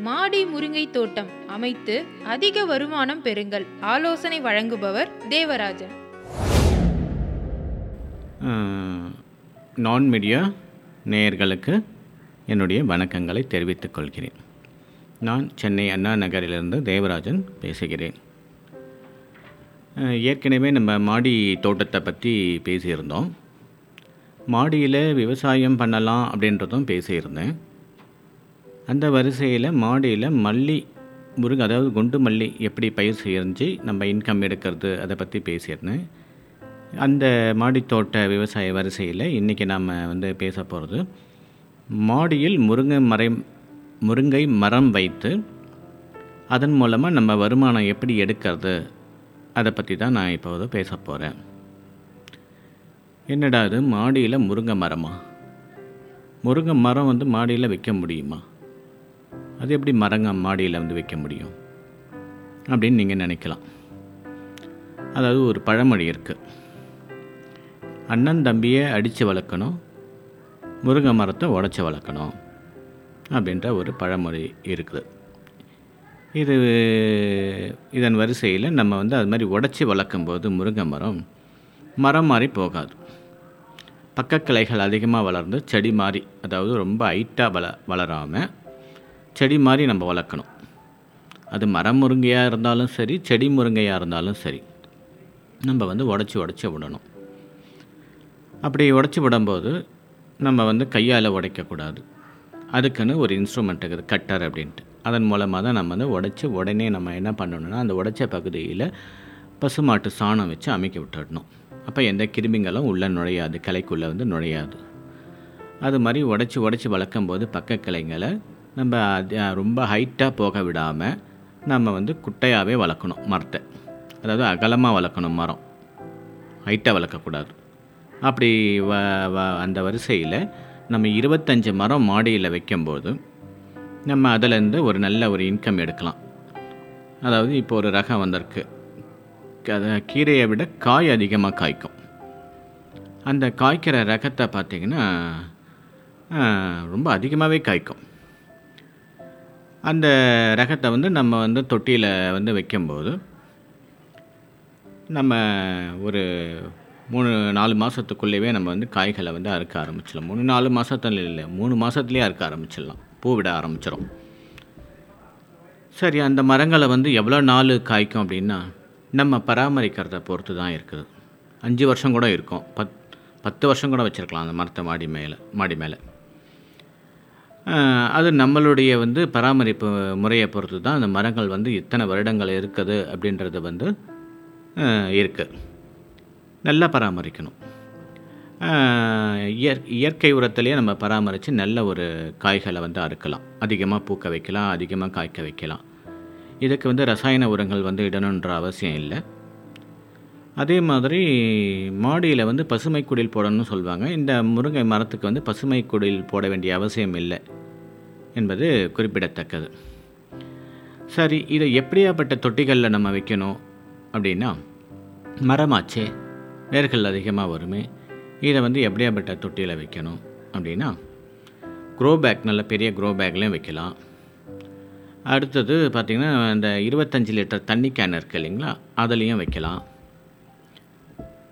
மாடி முருங்கை தோட்டம் அமைத்து அதிக வருமானம் பெறுங்கள். ஆலோசனை வழங்குபவர் தேவராஜன். நான் மீடியா நேயர்களுக்கு என்னுடைய வணக்கங்களை தெரிவித்துக் கொள்கிறேன். நான் சென்னை அண்ணா நகரிலிருந்து தேவராஜன் பேசுகிறேன். ஏற்கனவே நம்ம மாடி தோட்டத்தை பற்றி பேசியிருந்தோம். மாடியில் விவசாயம் பண்ணலாம் அப்படின்றதும் பேசியிருந்தேன். அந்த வரிசையில் மாடியில் மல்லி முருங்கை அதாவது குண்டு மல்லி எப்படி பயிர் செஞ்சு நம்ம இன்கம் எடுக்கிறது அதை பற்றி பேசியிருந்தேன். அந்த மாடித்தோட்ட விவசாய வரிசையில் இன்றைக்கி நாம் வந்து பேச போகிறது மாடியில் முருங்கை மரம் முருங்கை மரம் வைத்து அதன் மூலமாக நம்ம வருமானம் எப்படி எடுக்கிறது அதை பற்றி தான் நான் இப்போது பேச போகிறேன் என்னடா இது? மாடியில் முருங்கை மரமா? முருங்கை மரம் வந்து மாடியில் வைக்க முடியுமா? அது எப்படி மரங்க மாடியில் வந்து வைக்க முடியும்? அப்படின்னு நீங்கள் நினைக்கலாம். அதாவது ஒரு பழமொழி இருக்குது அண்ணன் தம்பியை அடித்து வளர்க்கணும் முருங்கை மரத்தை உடச்சி வளர்க்கணும் அப்படின்ற ஒரு பழமொழி இருக்குது. இது இதன் வரிசையில் நம்ம வந்து அது மாதிரி உடச்சி வளர்க்கும்போது முருங்கை மரம் மரம் மாதிரி போகாது. பக்கக்கிளைகள் அதிகமாக வளர்ந்து செடி மாதிரி அதாவது ரொம்ப ஹைட்டாக வள வளராமல் செடி மாதிரி நம்ம வளர்க்கணும். அது மரம் முருங்கையாக இருந்தாலும் சரி செடி முருங்கையாக இருந்தாலும் சரி நம்ம வந்து உடச்சி உடச்சி விடணும். அப்படி உடச்சி விடும்போது நம்ம வந்து கையால் உடைக்கக்கூடாது அதுக்குன்னு ஒரு இன்ஸ்ட்ருமெண்ட் இருக்குது கட்டர் அப்படின்ட்டு. அதன் மூலமாக தான் நம்ம வந்து உடச்சி உடனே நம்ம என்ன பண்ணணும்னா அந்த உடைச்ச பகுதியில் பசுமாட்டு சாணம் வச்சு அமைக்க விட்டுடணும். அப்போ எந்த கிருமிங்களும் உள்ளே நுழையாது கிளைக்குள்ளே வந்து நுழையாது. அது மாதிரி உடச்சி உடச்சி வளர்க்கும்போது பக்க கிளைங்களை நம்ம அது ரொம்ப ஹைட்டாக போக விடாமல் நம்ம வந்து குட்டையாகவே வளர்க்கணும் மரத்தை. அதாவது அகலமாக வளர்க்கணும் மரம். ஹைட்டாக வளர்க்கக்கூடாது. அப்படி வ வ அந்த வரிசையில் நம்ம இருபத்தஞ்சி மரம் மாடியில் வைக்கும்போது நம்ம அதிலேருந்து ஒரு நல்ல ஒரு இன்கம் எடுக்கலாம். அதாவது இப்போ ஒரு ரகம் வந்திருக்கு. அதை கீரையை விட காய் அதிகமாக காய்க்கும். அந்த காய்க்கிற ரகத்தை பார்த்திங்கன்னா ரொம்ப அதிகமாகவே காய்க்கும். அந்த ரகத்தை வந்து நம்ம வந்து தொட்டியில் வந்து வைக்கும்போது நம்ம ஒரு மூணு நாலு மாதத்துக்குள்ளேயே நம்ம வந்து காய்களை வந்து அறுக்க ஆரம்பிச்சிடலாம். மூணு நாலு மாதத்துல இல்லை மூணு மாதத்துலேயே அறுக்க ஆரம்பிச்சிடலாம். பூ விட ஆரம்பிச்சிடும் சரி அந்த மரங்களை வந்து எவ்வளோ நாள் காய்க்கும் அப்படின்னா நம்ம பராமரிக்கிறத பொறுத்து தான் இருக்குது. அஞ்சு வருஷம் கூட இருக்கும். பத் பத்து வருஷம் கூட வச்சுருக்கலாம் அந்த மரத்தை மாடி மேலே மாடி மேலே. அது நம்மளுடைய வந்து பராமரிப்பு முறையை பொறுத்து தான் அந்த மரங்கள் வந்து இத்தனை வருடங்கள் இருக்குது அப்படின்றது வந்து இருக்குது நல்லா பராமரிக்கணும். இயற் இயற்கை உரத்துலேயே நம்ம பராமரித்து நல்ல ஒரு காய்களை வந்து அறுக்கலாம். அதிகமாக பூக்க வைக்கலாம் அதிகமாக காய்க்க வைக்கலாம். இதுக்கு வந்து ரசாயன உரங்கள் வந்து இடணுன்ற அவசியம் இல்லை. அதே மாதிரி மாடியில் வந்து பசுமை குடில் போடணும்னு சொல்லுவாங்க இந்த முருங்கை மரத்துக்கு வந்து பசுமை குடில் போட வேண்டிய அவசியம் இல்லை என்பது குறிப்பிடத்தக்கது. சரி இதை எப்படியாப்பட்ட தொட்டிகளில் நம்ம வைக்கணும் அப்படின்னா மரமாச்சே வேர்கள் அதிகமாக வருமே இதை வந்து எப்படியாப்பட்ட தொட்டியில் வைக்கணும் அப்படின்னா க்ரோ பேக் நல்ல பெரிய க்ரோ பேக்லேயும் வைக்கலாம். அடுத்தது பார்த்திங்கன்னா இந்த இருபத்தஞ்சி லிட்டர் தண்ணி கேன் இருக்குது இல்லைங்களா? அதுலேயும் வைக்கலாம்.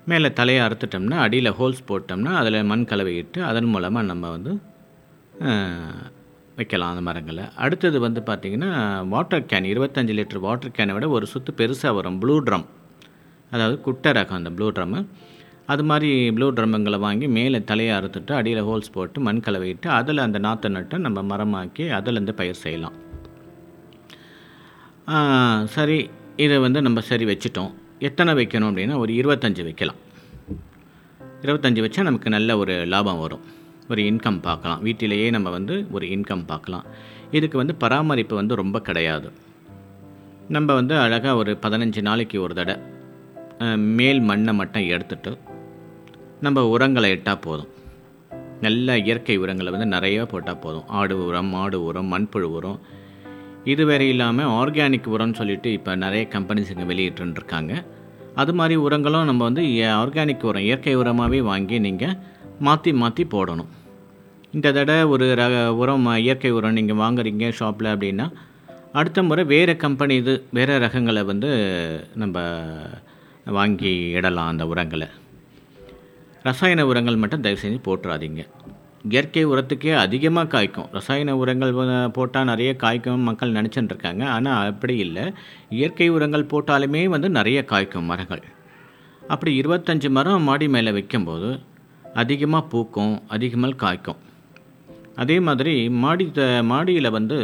மேலே தலையை அறுத்துட்டோம்னா அடியில் ஹோல்ஸ் போட்டோம்னா அதில் மண் கலவையிட்டு அதன் மூலமாக நம்ம வந்து வைக்கலாம் அந்த மரங்களை. அடுத்தது வந்து பார்த்திங்கன்னா வாட்டர் கேன் இருபத்தஞ்சி லிட்டர் வாட்டர் கேனை விட ஒரு சுற்று பெருசாக வரும். ப்ளூ ட்ரம் அதாவது குட்டை ரகம் அந்த ப்ளூ ட்ரம்மு அது மாதிரி ப்ளூ ட்ரம்முங்களை வாங்கி மேலே தலையை அறுத்துட்டு அடியில் ஹோல்ஸ் போட்டு மண் கலவையிட்டு அதில் அந்த நாற்றை நட்டு நம்ம மரமாக்கி அதிலேருந்து பயிர் செய்யலாம். சரி. இதை வந்து நம்ம சரி வச்சுட்டோம். எத்தனை வைக்கணும் அப்படின்னா ஒரு இருபத்தஞ்சி வைக்கலாம். இருபத்தஞ்சி வச்சா நமக்கு நல்ல ஒரு லாபம் வரும். ஒரு இன்கம் பார்க்கலாம். வீட்டிலேயே நம்ம வந்து ஒரு இன்கம் பார்க்கலாம். இதுக்கு வந்து பராமரிப்பு வந்து ரொம்ப கிடையாது. நம்ம வந்து அழகாக ஒரு பதினஞ்சு நாளைக்கு ஒரு தடவை மேல் மண்ணை மட்டும் எடுத்துட்டு நம்ம உரங்களை இட்டால் போதும். நல்ல இயற்கை உரங்களை வந்து நிறைய போட்டால் போதும். ஆடு உரம் மாடு உரம் மண்புழு உரம் இது வேறு இல்லாமல் ஆர்கானிக் உரம்னு சொல்லிட்டு இப்போ நிறைய கம்பெனிஸுங்க வெளியிட்டுருக்காங்க அது மாதிரி உரங்களும் நம்ம வந்து ஆர்கானிக் உரம் இயற்கை உரமாகவே வாங்கி நீங்கள் மாற்றி மாற்றி போடணும். இந்த தடவை ஒரு ரக உரம் இயற்கை உரம் நீங்கள் வாங்குறீங்க ஷாப்பில் அப்படின்னா அடுத்த முறை வேறு கம்பெனி இது வேறு ரகங்களை வந்து நம்ம வாங்கி இடலாம் அந்த உரங்களை. ரசாயன உரங்கள் மட்டும் தயவு செஞ்சு போட்டுறாதீங்க. இயற்கை உரத்துக்கே அதிகமாக காய்க்கும். ரசாயன உரங்கள் போட்டால் நிறைய காய்க்கும் மக்கள் நினச்சிட்டு இருக்காங்க ஆனால் அப்படி இல்லை. இயற்கை உரங்கள் போட்டாலுமே வந்து நிறைய காய்க்கும் மரங்கள். அப்படி இருபத்தஞ்சி மரம் மாடி மேலே வைக்கும்போது அதிகமாக பூக்கும் அதிகமாக காய்க்கும். அதே மாதிரி மாடி த மாடியில் வந்து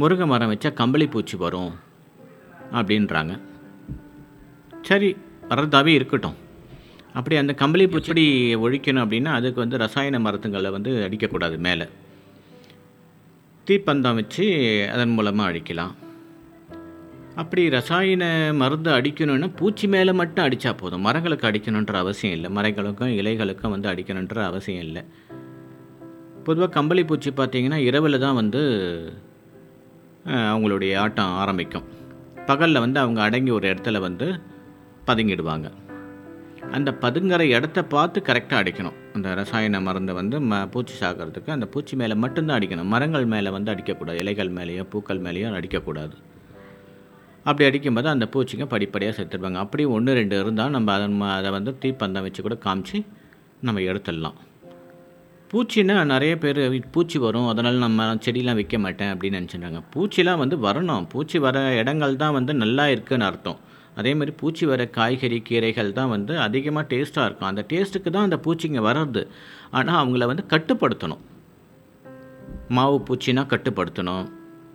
முருங்கை மரம் வச்சா கம்பளி பூச்சி வரும் அப்படின்றாங்க. சரி வரதாகவே இருக்கட்டும். அப்படி அந்த கம்பளி பூச்செடி ஒழிக்கணும் அப்படின்னா அதுக்கு வந்து ரசாயன மருந்துங்களை வந்து அடிக்கக்கூடாது மேலே. தீப்பந்தம் வச்சு அதன் மூலமாக அடிக்கலாம் அப்படி ரசாயன மருந்து அடிக்கணும்னா பூச்சி மேலே மட்டும் அடித்தா போதும். மரங்களுக்கு அடிக்கணுன்ற அவசியம் இல்லை. மரங்களுக்கும் இலைகளுக்கும் வந்து அடிக்கணுன்ற அவசியம் இல்லை. பொதுவாக கம்பளி பூச்சி பார்த்திங்கன்னா இரவில் தான் வந்து அவங்களுடைய ஆட்டம் ஆரம்பிக்கும். பகலில் வந்து அவங்க அடங்கி ஒரு இடத்துல வந்து பதுங்கிடுவாங்க. அந்த பதுங்கரை இடத்த பார்த்து கரெக்டாக அடிக்கணும். அந்த ரசாயன மருந்தை வந்து ம பூச்சி சாகிறதுக்கு அந்த பூச்சி மேலே மட்டும்தான் அடிக்கணும். மரங்கள் மேலே வந்து அடிக்கக்கூடாது. இலைகள் மேலேயோ பூக்கள் மேலேயோ அடிக்கக்கூடாது. அப்படி அடிக்கும்போது அந்த பூச்சிங்க படிப்படியாக செத்துடுவாங்க. அப்படி ஒன்று ரெண்டு இருந்தால் நம்ம அதன் அதை வந்து தீப்பந்தம் வச்சு கூட காமிச்சு நம்ம எடுத்துடலாம். பூச்சின்னா நிறைய பேர் பூச்சி வரும். அதனால் நம்ம செடியெலாம் வைக்க மாட்டேன் அப்படின்னு நினச்சிட்டாங்க பூச்சிலாம் வந்து வரணும். பூச்சி வர இடங்கள் தான் வந்து நல்லா இருக்குதுன்னு அர்த்தம். அதே மாதிரி பூச்சி வர காய்கறி கீரைகள் தான் வந்து அதிகமாக டேஸ்ட்டாக இருக்கும். அந்த டேஸ்ட்டுக்கு தான் அந்த பூச்சிங்க வர்றது. ஆனால் அவங்கள வந்து கட்டுப்படுத்தணும். மாவு பூச்சினா கட்டுப்படுத்தணும்.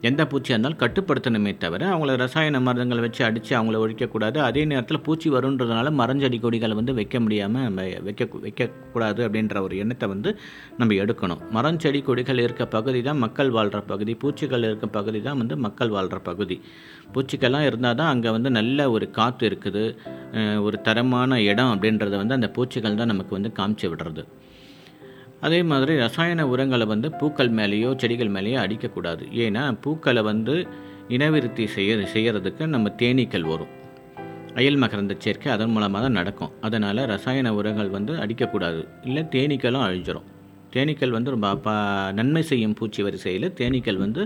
எந்த பூச்சியாக இருந்தாலும் கட்டுப்படுத்தணுமே தவிர அவங்கள ரசாயன மருந்துகளை வச்சு அடித்து அவங்கள ஒழிக்கக்கூடாது. அதே நேரத்தில் பூச்சி வருன்றதுனால மரஞ்செடி கொடிகளை வந்து வைக்க முடியாமல் நம்ம வைக்க வைக்கக்கூடாது அப்படின்ற ஒரு எண்ணத்தை வந்து நம்ம எடுக்கணும். மரஞ்செடி கொடிகள் இருக்க பகுதி தான் மக்கள் வாழ்கிற பகுதி. பூச்சிகள் இருக்க பகுதி தான் வந்து மக்கள் வாழ்கிற பகுதி. பூச்சிக்கெல்லாம் இருந்தால் தான் அங்கே வந்து நல்ல ஒரு காற்று இருக்குது. ஒரு தரமான இடம் அப்படின்றத வந்து அந்த பூச்சிகள் தான் நமக்கு வந்து காமிச்சு விடுறது. அதே மாதிரி ரசாயன உரங்களை வந்து பூக்கள் மேலேயோ செடிகள் மேலேயோ அடிக்கக்கூடாது. ஏன்னா பூக்களை வந்து இனவிருத்தி செய்ய செய்கிறதுக்கு நம்ம தேனீக்கள் வரும். அயல் மகரந்த சேர்க்கை அதன் மூலமாக தான் நடக்கும். அதனால் ரசாயன உரங்கள் வந்து அடிக்கக்கூடாது. இல்லை தேனீக்களும் அழிஞ்சிரும். தேனீக்கள் வந்து ரொம்ப நன்மை செய்யும் பூச்சி வரிசையில் தேனீக்கள் வந்து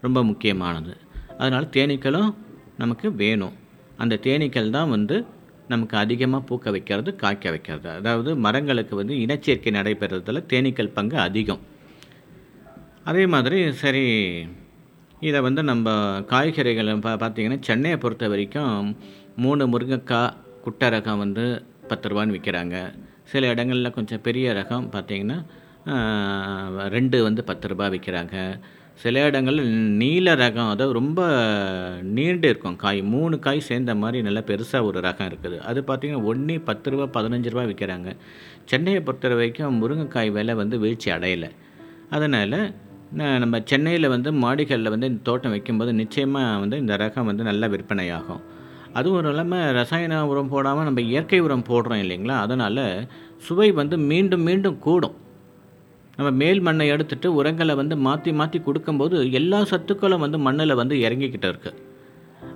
ரொம்ப முக்கியமானது. அதனால் தேனீக்களும் நமக்கு வேணும். அந்த தேனீக்கள் தான் வந்து நமக்கு அதிகமாக பூக்க வைக்கிறது காய்க்க வைக்கிறது. அதாவது மரங்களுக்கு வந்து இனச்சேர்க்கை நடைபெறதில் தேனீக்கள் பங்கு அதிகம். அதே மாதிரி சரி இதை வந்து நம்ம காய்கறிகளை பா பார்த்திங்கன்னா சென்னையை பொறுத்த வரைக்கும் மூணு முருங்கைக்காய் குட்டை ரகம் வந்து பத்து ரூபான்னு விற்கிறாங்க. சில இடங்களில் கொஞ்சம் பெரிய ரகம் பார்த்திங்கன்னா ரெண்டு வந்து பத்து ரூபா விற்கிறாங்க. சில இடங்களில் நீல ரகம் அதாவது ரொம்ப நீண்டு இருக்கும் காய். மூணு காய் சேர்ந்த மாதிரி நல்லா பெருசாக ஒரு ரகம் இருக்குது. அது பார்த்திங்கன்னா ஒன்று பத்து ரூபா பதினஞ்சு ரூபா விற்கிறாங்க சென்னையை பொறுத்த வரைக்கும் முருங்கைக்காய் விலை வந்து வீழ்ச்சி அடையலை. அதனால் நம்ம சென்னையில் வந்து மாடிகளில் வந்து இந்த தோட்டம் வைக்கும்போது நிச்சயமாக வந்து இந்த ரகம் வந்து நல்லா விற்பனையாகும். அதுவும் இல்லாமல் ரசாயன உரம் போடாமல் நம்ம இயற்கை உரம் போடுறோம் இல்லைங்களா? அதனால் சுவை வந்து மீண்டும் மீண்டும் கூடும். நம்ம மேல் மண்ணை எடுத்துட்டு உரங்களை வந்து மாற்றி மாற்றி கொடுக்கும்போது எல்லா சத்துக்களும் வந்து மண்ணில் வந்து இறங்கிக்கிட்டு இருக்குது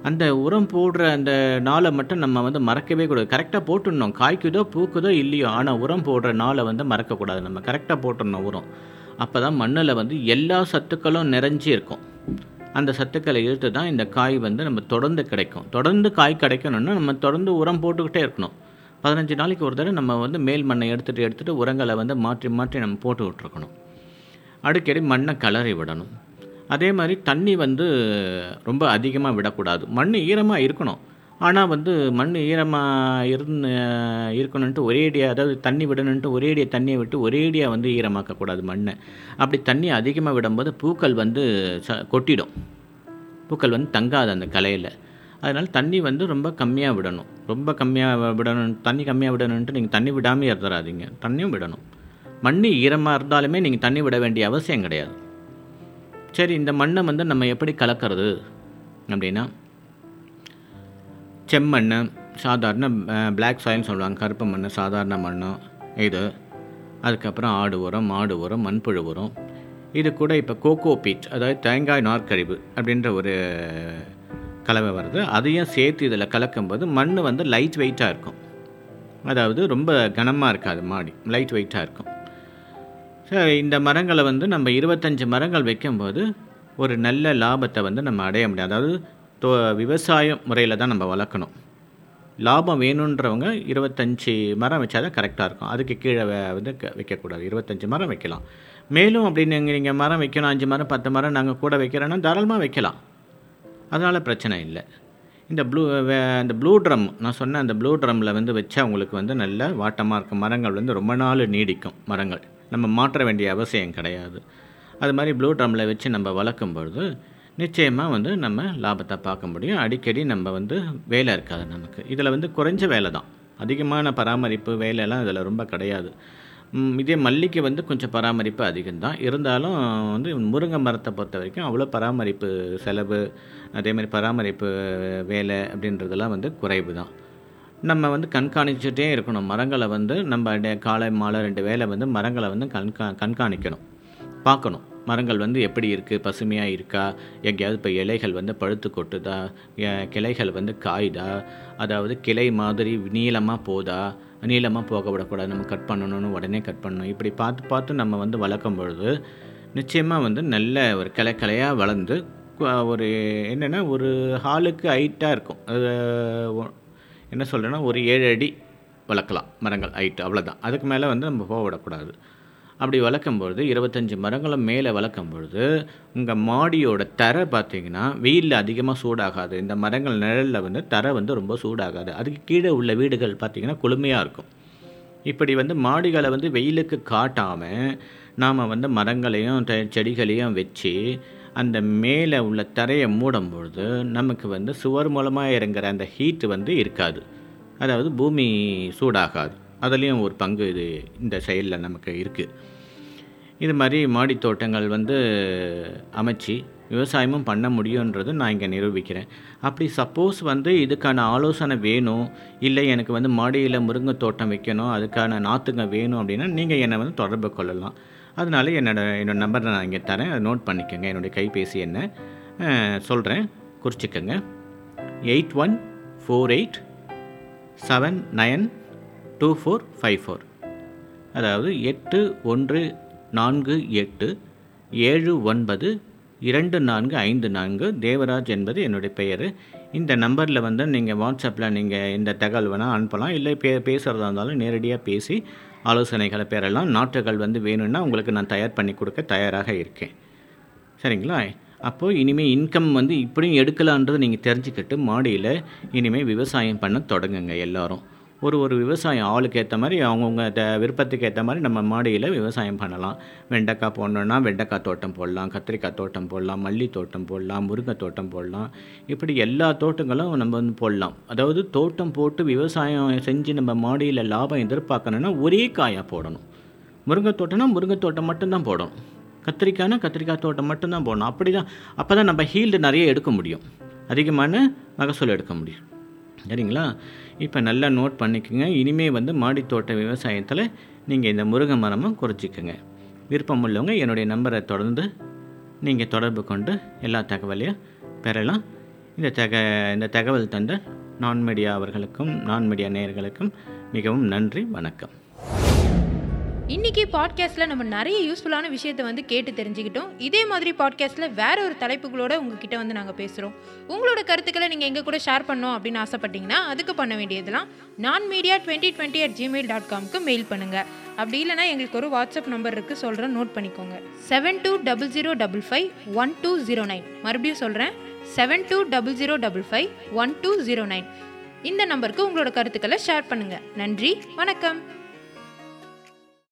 அந்த உரம் போடுற அந்த நாளை மட்டும் நம்ம வந்து மறக்கவே கூடாது. கரெக்டாக போட்டுடணும். காய்க்குதோ பூக்குதோ இல்லையோ ஆனால் உரம் போடுற நாளை வந்து மறக்கக்கூடாது. நம்ம கரெக்டாக போட்டுடணும் உரம். அப்போ தான் மண்ணில் வந்து எல்லா சத்துக்களும் நிறைஞ்சி இருக்கும். அந்த சத்துக்களை இழுத்து தான் இந்த காய் வந்து நம்ம தொடர்ந்து கிடைக்கும். தொடர்ந்து காய் கிடைக்கணும்னா நம்ம தொடர்ந்து உரம் போட்டுக்கிட்டே இருக்கணும். பதினஞ்சு நாளைக்கு ஒரு தடவை நம்ம வந்து மேல் மண்ணை எடுத்துகிட்டு எடுத்துகிட்டு உரங்களை வந்து மாற்றி மாற்றி நம்ம போட்டு விட்ருக்கணும் அடிக்கடி மண்ணை கலரி விடணும். அதே மாதிரி தண்ணி வந்து ரொம்ப அதிகமாக விடக்கூடாது. மண் ஈரமாக இருக்கணும். ஆனால் வந்து மண் ஈரமாக இருந்து இருக்கணுன்ட்டு ஒரேடியாக அதாவது தண்ணி விடணுன்ட்டு ஒரேடியாக தண்ணியை விட்டு ஒரேடியாக வந்து ஈரமாக்கக்கூடாது மண்ணை. அப்படி தண்ணி அதிகமாக விடும்போது பூக்கள் வந்து ச கொட்டிடும். பூக்கள் வந்து தங்காது அந்த கலையில் அதனால் தண்ணி வந்து ரொம்ப கம்மியாக விடணும். ரொம்ப கம்மியாக விடணும் தண்ணி கம்மியாக விடணுன்ட்டு நீங்கள் தண்ணி விடாமல் இருந்துடாதீங்க தண்ணியும் விடணும். மண் ஈரமாக இருந்தாலுமே நீங்கள் தண்ணி விட வேண்டிய அவசியம் கிடையாது. சரி இந்த மண்ணை வந்து நம்ம எப்படி கலக்கிறது? அப்படின்னா செம்மண் சாதாரண பிளாக் சாயில்னு சொல்லுவாங்க. கருப்பு மண் சாதாரண மண் இது. அதுக்கப்புறம் ஆடு உரம் மாடு உரம் மண்புழு உரம். இது கூட இப்போ கோகோ பீட் அதாவது தேங்காய் நார்க்கழிவு அப்படின்ற ஒரு கலவை வருது. அதையும் சேர்த்து இதில் கலக்கும்போது மண் வந்து லைட் வெயிட்டாக இருக்கும். அதாவது ரொம்ப கனமாக இருக்காது மாடி. லைட் வெயிட்டாக இருக்கும். சரி இந்த மரங்களை வந்து நம்ம இருபத்தஞ்சி மரங்கள் வைக்கும்போது ஒரு நல்ல லாபத்தை வந்து நம்ம அடைய முடியும். அதாவது தோ விவசாய முறையில் தான் நம்ம வளர்க்கணும். லாபம் வேணுன்றவங்க இருபத்தஞ்சி மரம் வச்சா தான் கரெக்டாக இருக்கும். அதுக்கு கீழே வந்து க- வைக்கக்கூடாது. இருபத்தஞ்சி மரம் வைக்கலாம். மேலும் அப்படி நீங்கள் நீங்கள் மரம் வைக்கணும் அஞ்சு மரம் பத்து மரம் நாங்கள் கூட வைக்கிறோன்னா தாராளமாக வைக்கலாம். அதனால் பிரச்சனை இல்லை. இந்த ப்ளூ அந்த ப்ளூ ட்ரம் நான் சொன்ன அந்த ப்ளூ ட்ரம்மில் வந்து வச்சா உங்களுக்கு வந்து நல்ல வாட்டமாக இருக்கும். மரங்கள் வந்து ரொம்ப நாள் நீடிக்கும் மரங்கள். நம்ம மாற்ற வேண்டிய அவசியம் கிடையாது. அது மாதிரி ப்ளூ ட்ரம்மில் வச்சு நம்ம வளர்க்கும் பொழுது நிச்சயமாக வந்து நம்ம லாபத்தை பார்க்க முடியும். அடிக்கடி நம்ம வந்து வேலை இருக்காது நமக்கு. இதில் வந்து குறைஞ்ச வேலை தான். அதிகமான பராமரிப்பு வேலையெல்லாம் இதில் ரொம்ப கிடையாது. இதே மல்லிகை வந்து கொஞ்சம் பராமரிப்பு அதிகம்தான். இருந்தாலும் வந்து முருங்கை மரத்தை பொறுத்த வரைக்கும் அவ்வளோ பராமரிப்பு செலவு அதே மாதிரி பராமரிப்பு வேலை அப்படின்றதெல்லாம் வந்து குறைவு தான் நம்ம வந்து கண்காணிச்சுட்டே இருக்கணும். மரங்களை வந்து நம்ம காலை மாலை ரெண்டு வேலை வந்து மரங்களை வந்து கண்கா கண்காணிக்கணும். பார்க்கணும். மரங்கள் வந்து எப்படி இருக்குது பசுமையாக இருக்கா? எங்கேயாவது இப்போ இலைகள் வந்து பழுத்து கொட்டுதா? கிளைகள் வந்து காயுதா? அதாவது கிளை மாதிரி நீளமாக போதா? நீளமாக போக விடக்கூடாது. நம்ம கட் பண்ணணும்னு உடனே கட் பண்ணணும். இப்படி பார்த்து பார்த்து நம்ம வந்து வளர்க்கும் பொழுது நிச்சயமாக வந்து நல்ல ஒரு கிளை கிளையாக வளர்ந்து ஒரு என்னென்னா ஒரு ஹாலுக்கு ஹைட்டாக இருக்கும். அது என்ன சொல்கிறேன்னா ஒரு ஏழு அடி வளர்க்கலாம். மரங்கள் ஹைட்டு அவ்வளோதான் அதுக்கு மேலே வந்து நம்ம போக விடக்கூடாது. அப்படி வளர்க்கும் பொழுது இருபத்தஞ்சி மரங்களும் மேலே வளர்க்கும் பொழுது உங்கள் மாடியோட தரை பார்த்தீங்கன்னா வெயிலில் அதிகமாக சூடாகாது. இந்த மரங்கள் நிழலில் வந்து தரை வந்து ரொம்ப சூடாகாது. அதுக்கு கீழே உள்ள வீடுகள் பார்த்தீங்கன்னா குளுமையாக இருக்கும். இப்படி வந்து மாடிகளை வந்து வெயிலுக்கு காட்டாமல் நாம் வந்து மரங்களையும் த- செடிகளையும் வச்சு அந்த மேலே உள்ள தரையை மூடும் பொழுது நமக்கு வந்து சுவர் மூலமாக இறங்குற அந்த ஹீட் வந்து இருக்காது. அதாவது பூமி சூடாகாது. அதுலேயும் ஒரு பங்கு இது இந்த செயலில் நமக்கு இருக்குது இது மாதிரி மாடி தோட்டங்கள் வந்து அமைச்சு விவசாயமும் பண்ண முடியுன்றது நான் இங்கே நிரூபிக்கிறேன். அப்படி சப்போஸ் வந்து இதுக்கான ஆலோசனை வேணும் இல்லை எனக்கு வந்து மாடியில் முருங்கை தோட்டம் வைக்கணும் அதுக்கான நாற்றுங்க வேணும் அப்படின்னா நீங்கள் என்னை வந்து தொடர்பு கொள்ளலாம். அதனால என்னோட என்னோட நம்பரை நான் இங்கே தரேன் அதை நோட் பண்ணிக்கோங்க. என்னுடைய கைபேசி என்ன? சொல்கிறேன் குறிச்சிக்கோங்க. Eight one four eight seven nine two four five four அதாவது எட்டு ஒன்று நான்கு எட்டு ஏழு ஒன்பது இரண்டு நான்கு ஐந்து நான்கு தேவராஜ் என்பது என்னுடைய பெயர். இந்த நம்பரில் வந்து நீங்கள் வாட்ஸ்அப்பில் நீங்கள் இந்த தகவல் வேணால் அனுப்பலாம். இல்லை பே பேசுகிறதா இருந்தாலும் நேரடியாக பேசி ஆலோசனைகளை பெறலாம். நாற்றுகள் வந்து வேணும்னா உங்களுக்கு நான் தயார் பண்ணி கொடுக்க தயாராக இருக்கேன். சரிங்களா? அப்போது இனிமேல் இன்கம் வந்து இப்படியும் எடுக்கலான்றது நீங்கள் தெரிஞ்சுக்கிட்டு மாடியில் இனிமேல் விவசாயம் பண்ண தொடங்குங்க எல்லோரும். ஒரு ஒரு விவசாயம் ஆளுக்கு ஏற்ற மாதிரி அவங்கவுங்க த விருப்பத்துக்கு ஏற்ற மாதிரி நம்ம மாடியில் விவசாயம் பண்ணலாம். வெண்டைக்காய் போடணுன்னா வெண்டைக்காய் தோட்டம் போடலாம் கத்திரிக்காய் தோட்டம் போடலாம் மல்லி தோட்டம் போடலாம் முருங்கை தோட்டம் போடலாம். இப்படி எல்லா தோட்டங்களும் நம்ம வந்து போடலாம். அதாவது தோட்டம் போட்டு விவசாயம் செஞ்சு நம்ம மாடியில் லாபம் எதிர்பார்க்கணுன்னா ஒரே காயாக போடணும். முருங்கை தோட்டம்னா முருங்கை தோட்டம் மட்டும்தான் போடணும். கத்திரிக்காய்னா கத்திரிக்காய் தோட்டம் மட்டும்தான் போடணும். அப்படி தான் அப்போ தான் நம்ம ஹீல்டு நிறைய எடுக்க முடியும். அதிகமான மகசூல் எடுக்க முடியும். சரிங்களா? இப்போ நல்லா நோட் பண்ணிக்கோங்க. இனிமேல் வந்து மாடித்தோட்ட விவசாயத்தில் நீங்கள் இந்த முருங்கை மரமும் குறைச்சிக்கோங்க. விருப்பம் உள்ளவங்க என்னுடைய நம்பரை தொடர்ந்து நீங்கள் தொடர்பு கொண்டு எல்லா தகவலையும் பெறலாம். இந்த தக இந்த தகவல் தந்த நான் மீடியா அவர்களுக்கும் நான் மீடியா நேயர்களுக்கும் மிகவும் நன்றி வணக்கம். இன்னைக்கு பாட்காஸ்ட்டில் நம்ம நிறைய யூஸ்ஃபுல்லான விஷயத்தை வந்து கேட்டு தெரிஞ்சுக்கிட்டோம். இதே மாதிரி பாட்காஸ்ட்டில் வேற ஒரு தலைப்புகளோட உங்ககிட்ட வந்து நாங்கள் பேசுகிறோம் உங்களோட கருத்துக்களை நீங்கள் எங்கள் கூட ஷேர் பண்ணோம் அப்படின்னு ஆசைப்பட்டீங்கன்னா அதுக்கு பண்ண வேண்டியதெல்லாம் நான் media twenty twenty at gmail dot காம்க்கு mail பண்ணுங்கள் அப்படி இல்லைனா எங்களுக்கு ஒரு வாட்ஸ்அப் நம்பர் இருக்குது சொல்கிறேன் நோட் பண்ணிக்கோங்க. Seven two double zero double five one two zero nine மறுபடியும் சொல்கிறேன் seven two double zero double five one two zero nine இந்த நம்பருக்கு உங்களோட கருத்துக்களை ஷேர் பண்ணுங்கள் நன்றி வணக்கம்.